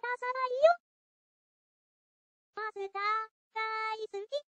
さないよ。パスタ、大好き。